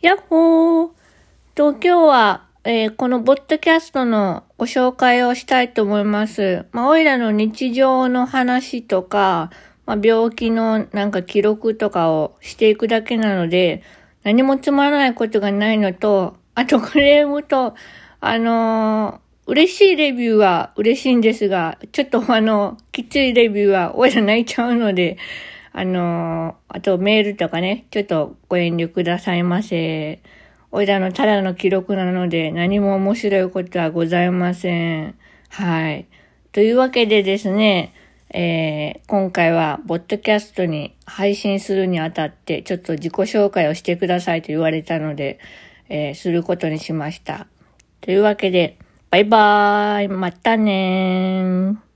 やっほーと、今日は、えーこのボッドキャストのご紹介をしたいと思います。まあ、おいらの日常の話とか、まあ、病気のなんか記録とかをしていくだけなので、何もつまらないことがないのと、あとクレームと、あのー嬉しいレビューは嬉しいんですが、ちょっとあの、きついレビューはおいら泣いちゃうので、あのあとメールとかね、ちょっとご遠慮くださいませ。おいらのただの記録なので何も面白いことはございません。はい。というわけでですね、えー今回は、ボッドキャストに配信するにあたって、ちょっと自己紹介をしてくださいと言われたので、えーすることにしました。というわけで、バイバーイまたねー